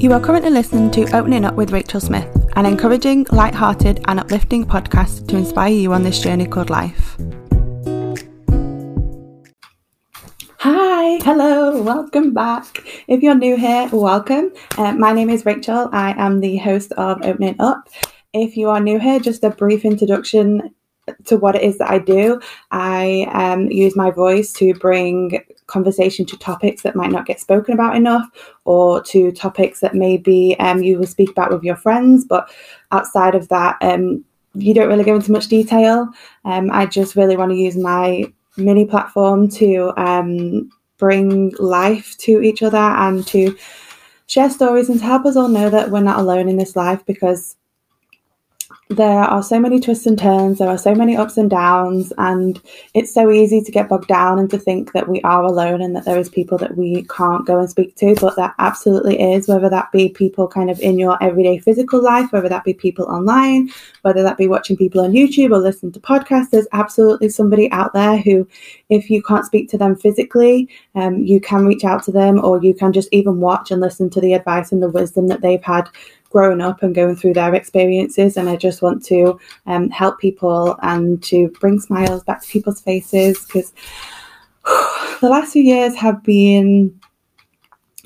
You are currently listening to Opening Up with Rachel Smith, an encouraging, light-hearted, and uplifting podcast to inspire you on this journey called life. Hi, hello, welcome back. If you're new here, welcome. Uh, my name is Rachel. I am the host of Opening Up. If you are new here, just a brief introduction to what it is that I do. I um, use my voice to bring conversation to topics that might not get spoken about enough or to topics that maybe um, you will speak about with your friends, but outside of that, um, you don't really go into much detail. Um, I just really want to use my mini platform to um, bring life to each other and to share stories and to help us all know that we're not alone in this life because there are so many twists and turns, there are so many ups and downs, and it's so easy to get bogged down and to think that we are alone and that there is people that we can't go and speak to, but that absolutely is, whether that be people kind of in your everyday physical life, whether that be people online, whether that be watching people on YouTube or listening to podcasts, there's absolutely somebody out there who, if you can't speak to them physically, um, you can reach out to them or you can just even watch and listen to the advice and the wisdom that they've had growing up and going through their experiences. And I just want to um, help people and to bring smiles back to people's faces because the last few years have been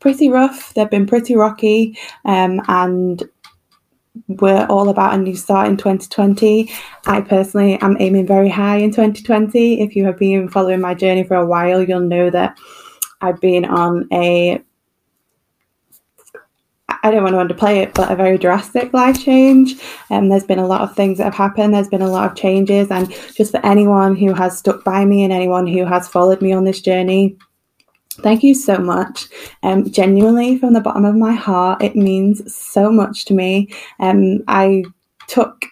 pretty rough. They've been pretty rocky. Um, and we're all about a new start in 2020. I personally am aiming very high in 2020. If you have been following my journey for a while, you'll know that I've been on a I don't want to underplay it, but a very drastic life change. And um, there's been a lot of things that have happened. There's been a lot of changes. And just for anyone who has stuck by me and anyone who has followed me on this journey, thank you so much. Um, genuinely, from the bottom of my heart, it means so much to me. Um, I took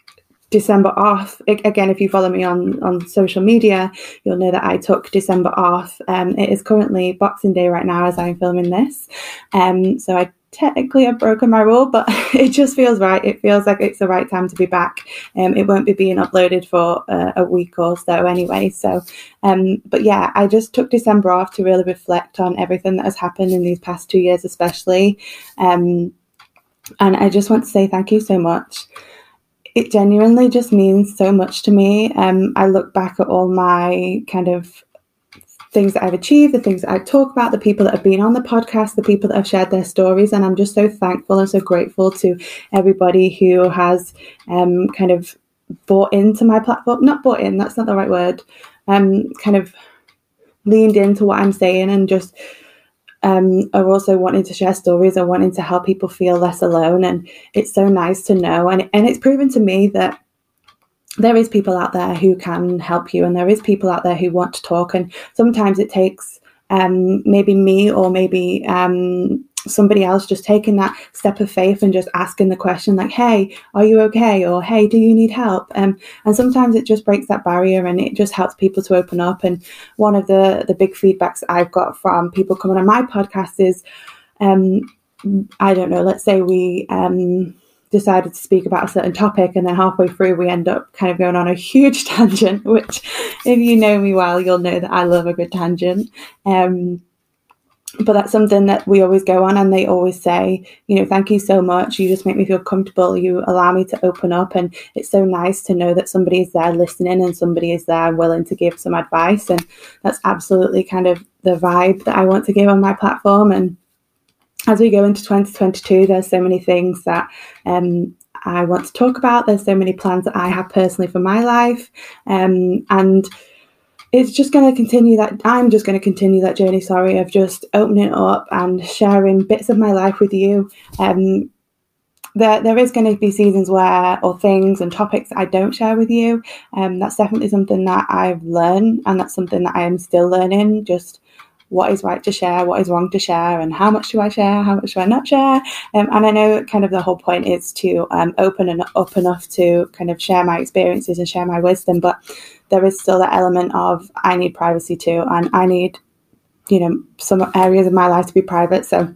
December off. Again, if you follow me on, on social media, you'll know that I took December off. Um, it is currently Boxing Day right now as I'm filming this. Um, so I technically I've broken my rule, but it just feels right. It feels like it's the right time to be back. Um, it won't be being uploaded for uh, a week or so anyway. So, um, but yeah, I just took December off to really reflect on everything that has happened in these past two years, especially. Um, and I just want to say thank you so much. It genuinely just means so much to me. Um, I look back at all my kind of things that I've achieved, the things that I talk about, the people that have been on the podcast, the people that have shared their stories. And I'm just so thankful and so grateful to everybody who has um, kind of bought into my platform. Not bought in, that's not the right word. Um, kind of leaned into what I'm saying and just um, are also wanting to share stories and wanting to help people feel less alone. And it's so nice to know. And, and it's proven to me that there is people out there who can help you and there is people out there who want to talk and sometimes it takes um, maybe me or maybe um, somebody else just taking that step of faith and just asking the question like hey are you okay? or hey do you need help? Um, and sometimes it just breaks that barrier and it just helps people to open up. And one of the the big feedbacks i've got from people coming on my podcast is um, i don't know let's say we um, decided to speak about a certain topic and then halfway through we end up kind of going on a huge tangent which if you know me well you'll know that i love a good tangent. Um, but that's something that we always go on and they always say you know thank you so much. You just make me feel comfortable. You allow me to open up. And it's so nice to know that somebody is there listening and somebody is there willing to give some advice. And that's absolutely kind of the vibe that i want to give on my platform. And as we go into 2022, there's so many things that um, I want to talk about. There's so many plans that I have personally for my life. Um, and it's just going to continue that, I'm just going to continue that journey, sorry, of just opening up and sharing bits of my life with you. Um, there, there is going to be seasons where, or things and topics I don't share with you. Um, that's definitely something that I've learned, and that's something that I am still learning. Just what is right to share, what is wrong to share, and how much do I share, how much do I not share. Um, and I know kind of the whole point is to um, open and up enough to kind of share my experiences and share my wisdom, but there is still that element of I need privacy too, and I need, you know, some areas of my life to be private. So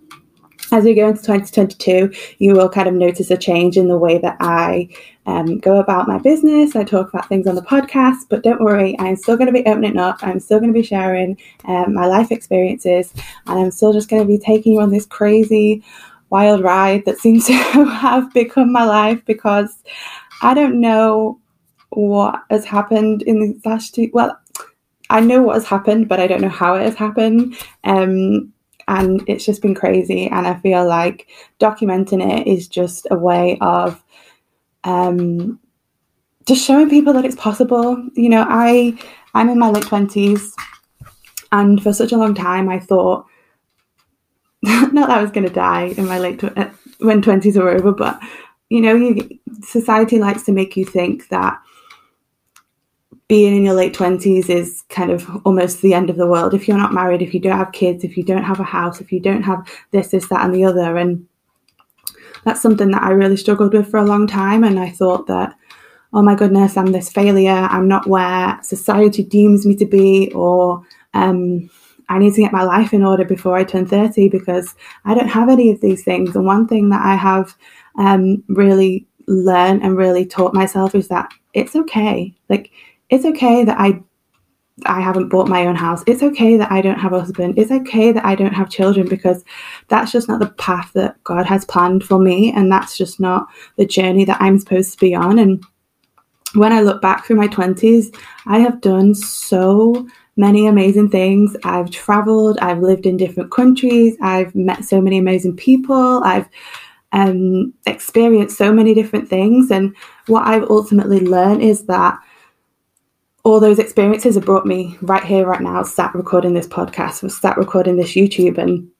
as we go into 2022, you will kind of notice a change in the way that I um, go about my business. I talk about things on the podcast, but don't worry, I'm still going to be opening up. I'm still going to be sharing um, my life experiences, and I'm still just going to be taking you on this crazy wild ride that seems to have become my life because I don't know what has happened in the last two. Well, I know what has happened, but I don't know how it has happened. Um, and it's just been crazy. And I feel like documenting it is just a way of um, just showing people that it's possible. You know, I I'm in my late twenties, and for such a long time I thought not that I was going to die in my late tw- when twenties were over, but you know, you, society likes to make you think that being in your late 20s is kind of almost the end of the world if you're not married if you don't have kids if you don't have a house if you don't have this this that and the other and that's something that i really struggled with for a long time and i thought that oh my goodness i'm this failure i'm not where society deems me to be or um, i need to get my life in order before i turn 30 because i don't have any of these things. And one thing that i have um, really learned and really taught myself is that it's okay. Like it's okay that I I haven't bought my own house. It's okay that I don't have a husband. It's okay that I don't have children because that's just not the path that God has planned for me. And that's just not the journey that I'm supposed to be on. And when I look back through my 20s, I have done so many amazing things. I've traveled, I've lived in different countries, I've met so many amazing people, I've um, experienced so many different things. And what I've ultimately learned is that all those experiences have brought me right here, right now, sat recording this podcast, sat recording this YouTube. And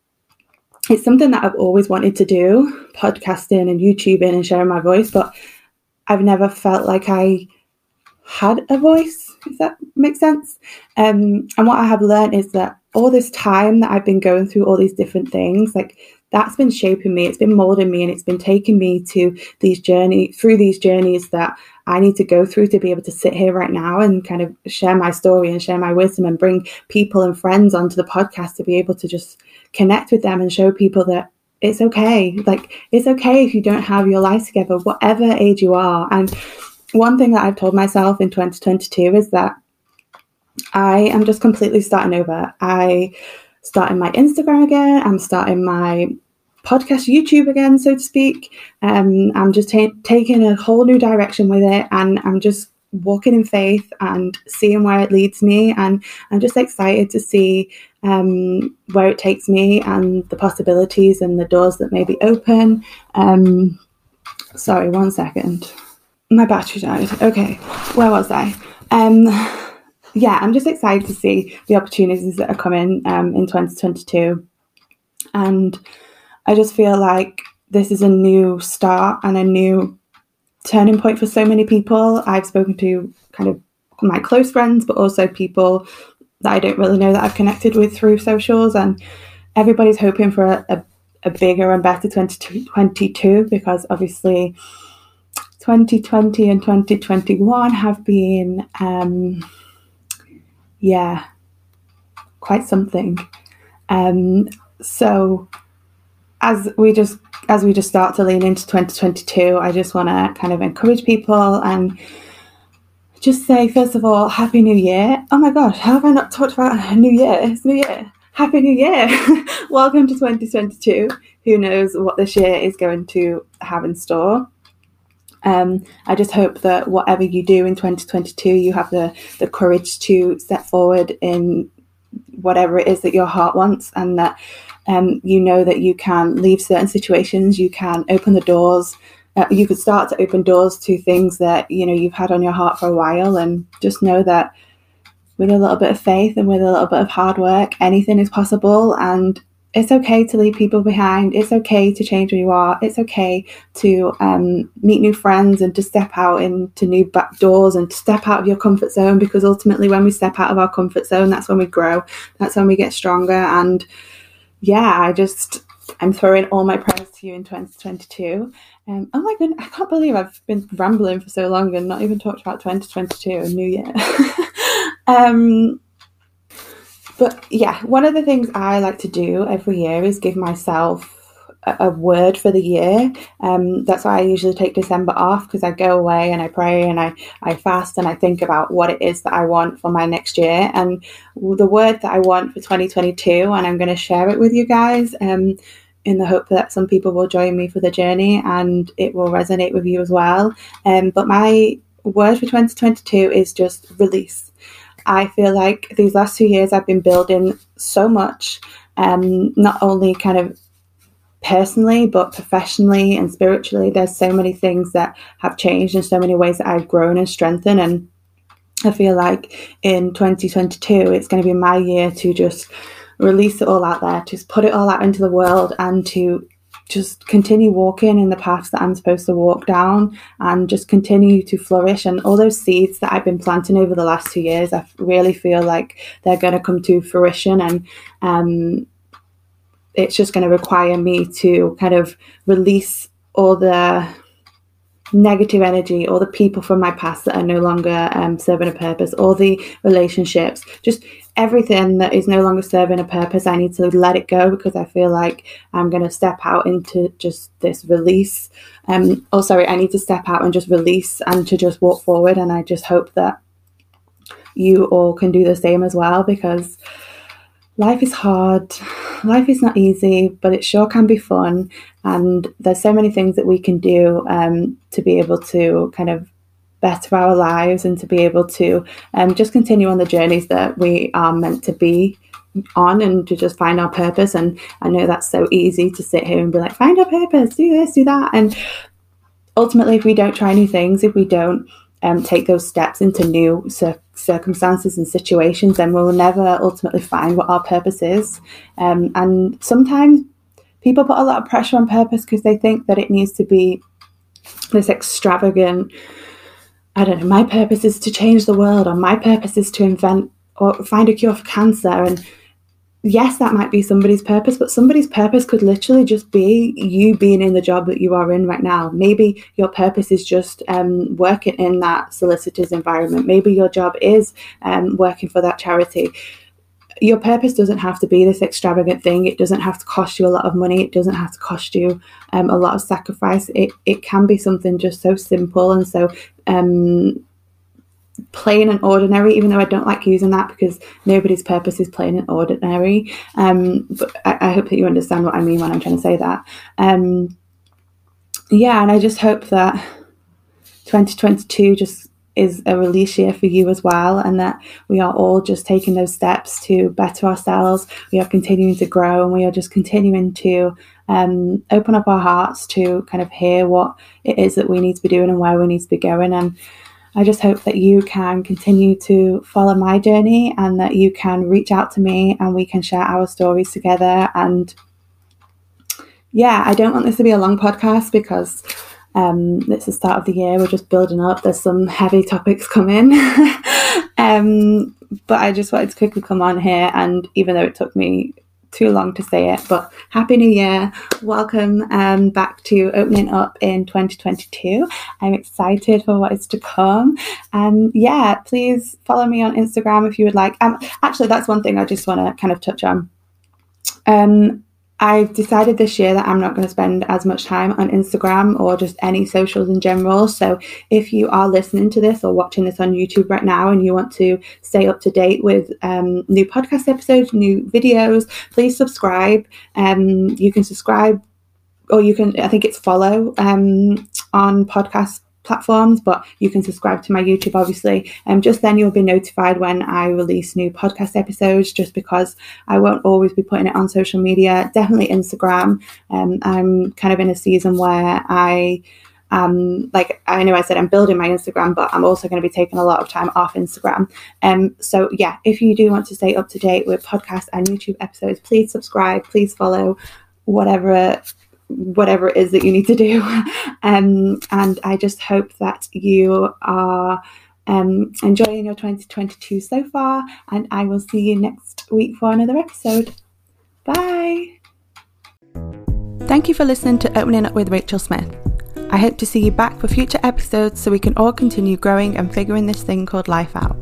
it's something that I've always wanted to do podcasting and YouTubing and sharing my voice, but I've never felt like I had a voice, if that makes sense. Um, and what I have learned is that all this time that I've been going through all these different things, like that's been shaping me, it's been molding me, and it's been taking me to these journey through these journeys that I need to go through to be able to sit here right now and kind of share my story and share my wisdom and bring people and friends onto the podcast to be able to just connect with them and show people that it's okay. Like, it's okay if you don't have your life together, whatever age you are. And one thing that I've told myself in 2022 is that I am just completely starting over. I starting my Instagram again. I'm starting my podcast YouTube again, so to speak. Um, I'm just ta- taking a whole new direction with it, and I'm just walking in faith and seeing where it leads me. And I'm just excited to see um, where it takes me and the possibilities and the doors that may be open. Um, sorry, one second. My battery died. Okay, where was I? Yeah, I'm just excited to see the opportunities that are coming um, in 2022. And I just feel like this is a new start and a new turning point for so many people. I've spoken to kind of my close friends, but also people that I don't really know that I've connected with through socials. And everybody's hoping for a, a, a bigger and better 2022 because obviously 2020 and 2021 have been, um, yeah, quite something. Um, so as we just as we just start to lean into 2022, I just want to kind of encourage people and just say, first of all, Happy New Year. Oh my gosh, how have I not talked about New Year? It's New Year. Happy New Year. Welcome to 2022. Who knows what this year is going to have in store. Um, I just hope that whatever you do in 2022, you have the, the courage to step forward in whatever it is that your heart wants and that um, you know that you can leave certain situations, you can open the doors, uh, you could start to open doors to things that you know you've had on your heart for a while, and just know that with a little bit of faith and with a little bit of hard work, anything is possible. And it's okay to leave people behind. It's okay to change who you are. It's okay to um, meet new friends and to step out into new back doors and to step out of your comfort zone because ultimately, when we step out of our comfort zone, that's when we grow. That's when we get stronger. And yeah, I just I'm throwing all my prayers to you in 2022. Um, oh my goodness, I can't believe I've been rambling for so long and not even talked about 2022 and New Year. um, but yeah, one of the things I like to do every year is give myself a, word for the year. Um, that's why I usually take December off because I go away and I pray and I, I fast and I think about what it is that I want for my next year. And the word that I want for 2022, and I'm going to share it with you guys, um, in the hope that some people will join me for the journey and it will resonate with you as well. Um, but my word for 2022 is just release. I feel like these last two years I've been building so much, um, not only kind of personally, but professionally and spiritually. There's so many things that have changed in so many ways that I've grown and strengthened. And I feel like in 2022, it's going to be my year to just release it all out there, to just put it all out into the world and to just continue walking in the paths that I'm supposed to walk down and just continue to flourish. And all those seeds that I've been planting over the last two years, I really feel like they're going to come to fruition. And um, it's just going to require me to kind of release all the negative energy all the people from my past that are no longer um, serving a purpose or the relationships just everything that is no longer serving a purpose i need to let it go because i feel like i'm going to step out into just this release. Um oh sorry i need to step out and just release and to just walk forward and i just hope that you all can do the same as well because life is hard. Life is not easy but it sure can be fun. And there's so many things that we can do um, to be able to kind of better our lives and to be able to um, just continue on the journeys that we are meant to be on and to just find our purpose. And I know that's so easy to sit here and be like, find our purpose, do this, do that. And ultimately, if we don't try new things, if we don't um, take those steps into new cir- circumstances and situations, then we'll never ultimately find what our purpose is. Um, and sometimes people put a lot of pressure on purpose because they think that it needs to be this extravagant I don't know, my purpose is to change the world, or my purpose is to invent or find a cure for cancer. And yes, that might be somebody's purpose, but somebody's purpose could literally just be you being in the job that you are in right now. Maybe your purpose is just um, working in that solicitor's environment. Maybe your job is um, working for that charity your purpose doesn't have to be this extravagant thing. It doesn't have to cost you a lot of money. It doesn't have to cost you um, a lot of sacrifice. It, it can be something just so simple and so um, plain and ordinary, even though I don't like using that because nobody's purpose is plain and ordinary. Um, but I, I, hope that you understand what I mean when I'm trying to say that. Um, yeah, and I just hope that 2022 just is a release year for you as well, and that we are all just taking those steps to better ourselves. We are continuing to grow, and we are just continuing to um, open up our hearts to kind of hear what it is that we need to be doing and where we need to be going. And I just hope that you can continue to follow my journey and that you can reach out to me and we can share our stories together. And yeah, I don't want this to be a long podcast because um, it's the start of the year. We're just building up. There's some heavy topics coming. um, but I just wanted to quickly come on here. And even though it took me too long to say it, but Happy New Year. Welcome um, back to opening up in 2022. I'm excited for what is to come. And yeah, please follow me on Instagram if you would like. Um, actually, that's one thing I just want to kind of touch on. Um, I've decided this year that I'm not going to spend as much time on Instagram or just any socials in general. So, if you are listening to this or watching this on YouTube right now and you want to stay up to date with um, new podcast episodes, new videos, please subscribe. Um, you can subscribe or you can, I think it's follow um, on podcast platforms, but you can subscribe to my YouTube, obviously. And um, just then you'll be notified when I release new podcast episodes, just because I won't always be putting it on social media. Definitely Instagram. Um, I'm kind of in a season where I um like i know i said i'm building my instagram but i'm also going to be taking a lot of time off instagram um so yeah if you do want to stay up to date with podcast and youtube episodes please subscribe please follow whatever whatever it is that you need to do. um, and I just hope that you are um, enjoying your 2022 so far. And I will see you next week for another episode. Bye. Thank you for listening to Opening Up with Rachel Smith. I hope to see you back for future episodes so we can all continue growing and figuring this thing called life out.